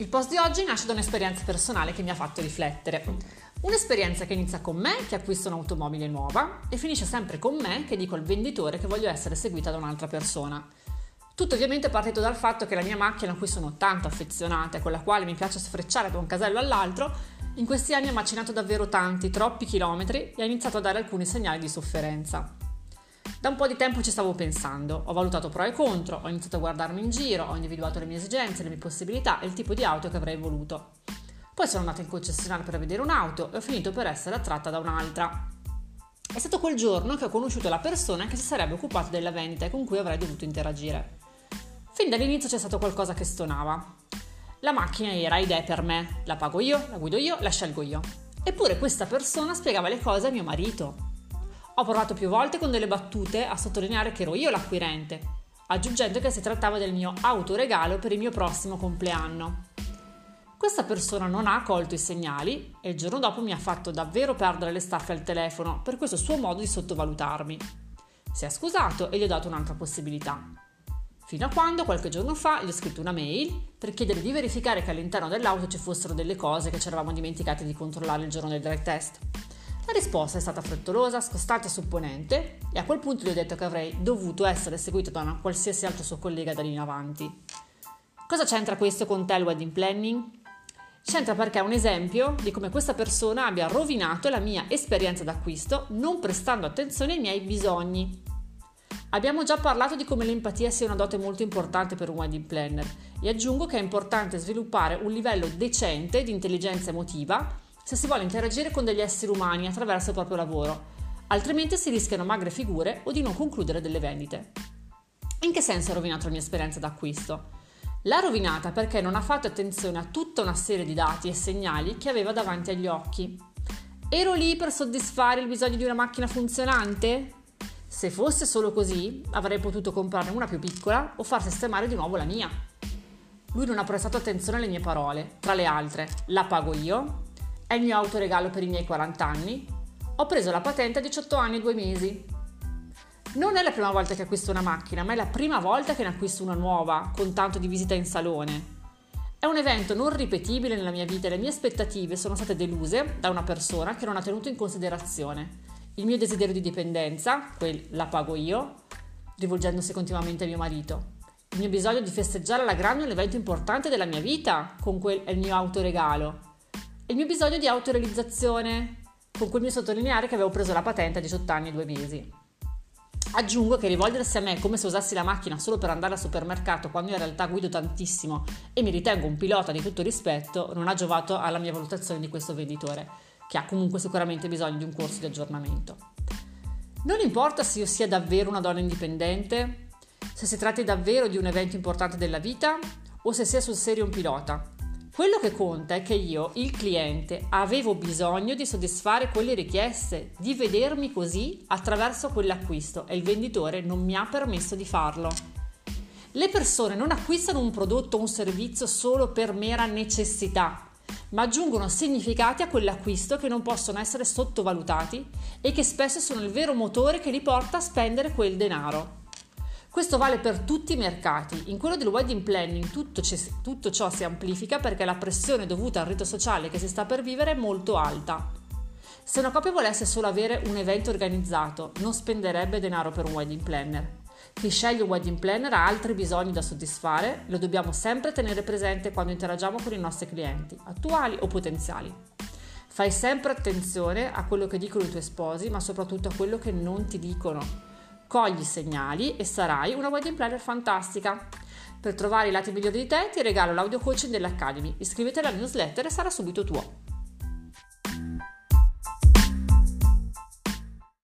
Il post di oggi nasce da un'esperienza personale che mi ha fatto riflettere. Un'esperienza che inizia con me che acquisto un'automobile nuova e finisce sempre con me che dico al venditore che voglio essere seguita da un'altra persona. Tutto ovviamente è partito dal fatto che la mia macchina a cui sono tanto affezionata e con la quale mi piace sfrecciare da un casello all'altro, in questi anni ha macinato davvero tanti, troppi chilometri e ha iniziato a dare alcuni segnali di sofferenza. Da un po' di tempo ci stavo pensando, ho valutato pro e contro, ho iniziato a guardarmi in giro, ho individuato le mie esigenze, le mie possibilità e il tipo di auto che avrei voluto. Poi sono andata in concessionario per vedere un'auto e ho finito per essere attratta da un'altra. È stato quel giorno che ho conosciuto la persona che si sarebbe occupata della vendita e con cui avrei dovuto interagire. Fin dall'inizio c'è stato qualcosa che stonava. La macchina era è per me, la pago io, la guido io, la scelgo io. Eppure questa persona spiegava le cose a mio marito, ho provato più volte con delle battute a sottolineare che ero io l'acquirente, aggiungendo che si trattava del mio autoregalo per il mio prossimo compleanno. Questa persona non ha colto i segnali e il giorno dopo mi ha fatto davvero perdere le staffe al telefono per questo suo modo di sottovalutarmi. Si è scusato e gli ho dato un'altra possibilità. Fino a quando qualche giorno fa gli ho scritto una mail per chiedere di verificare che all'interno dell'auto ci fossero delle cose che ci eravamo dimenticati di controllare il giorno del drive test. La risposta è stata frettolosa, scostata e supponente e a quel punto gli ho detto che avrei dovuto essere seguito da una qualsiasi altro suo collega da lì in avanti. Cosa c'entra questo con te il wedding planning? C'entra perché è un esempio di come questa persona abbia rovinato la mia esperienza d'acquisto non prestando attenzione ai miei bisogni. Abbiamo già parlato di come l'empatia sia una dote molto importante per un wedding planner e aggiungo che è importante sviluppare un livello decente di intelligenza emotiva se si vuole interagire con degli esseri umani attraverso il proprio lavoro, altrimenti si rischiano magre figure o di non concludere delle vendite. In che senso ha rovinato la mia esperienza d'acquisto? L'ha rovinata perché non ha fatto attenzione a tutta una serie di dati e segnali che aveva davanti agli occhi. Ero lì per soddisfare il bisogno di una macchina funzionante? Se fosse solo così, avrei potuto comprarne una più piccola o far sistemare di nuovo la mia. Lui non ha prestato attenzione alle mie parole, tra le altre, la pago io, è il mio autoregalo per i miei 40 anni. Ho preso la patente a 18 anni e 2 mesi. Non è la prima volta che acquisto una macchina, ma è la prima volta che ne acquisto una nuova, con tanto di visita in salone. È un evento non ripetibile nella mia vita e le mie aspettative sono state deluse da una persona che non ha tenuto in considerazione il mio desiderio di dipendenza, quel la pago io, rivolgendosi continuamente a mio marito, il mio bisogno di festeggiare alla grande un evento importante della mia vita, con quel è il mio autoregalo, il mio bisogno di autorealizzazione, con cui mi sottolineare che avevo preso la patente a 18 anni e 2 mesi. Aggiungo che rivolgersi a me come se usassi la macchina solo per andare al supermercato quando in realtà guido tantissimo e mi ritengo un pilota di tutto rispetto non ha giovato alla mia valutazione di questo venditore, che ha comunque sicuramente bisogno di un corso di aggiornamento. Non importa se io sia davvero una donna indipendente, se si tratti davvero di un evento importante della vita o se sia sul serio un pilota. Quello che conta è che io, il cliente, avevo bisogno di soddisfare quelle richieste, di vedermi così attraverso quell'acquisto e il venditore non mi ha permesso di farlo. Le persone non acquistano un prodotto o un servizio solo per mera necessità, ma aggiungono significati a quell'acquisto che non possono essere sottovalutati e che spesso sono il vero motore che li porta a spendere quel denaro. Questo vale per tutti i mercati. In quello del wedding planning tutto, tutto, ciò si amplifica perché la pressione dovuta al rito sociale che si sta per vivere è molto alta. Se una coppia volesse solo avere un evento organizzato, non spenderebbe denaro per un wedding planner. Chi sceglie un wedding planner ha altri bisogni da soddisfare, lo dobbiamo sempre tenere presente quando interagiamo con i nostri clienti, attuali o potenziali. Fai sempre attenzione a quello che dicono i tuoi sposi, ma soprattutto a quello che non ti dicono Cogli i segnali e sarai una wedding planner fantastica. Per trovare i lati migliori di te ti regalo l'audio coaching dell'Academy. Iscriviti alla newsletter e sarà subito tuo.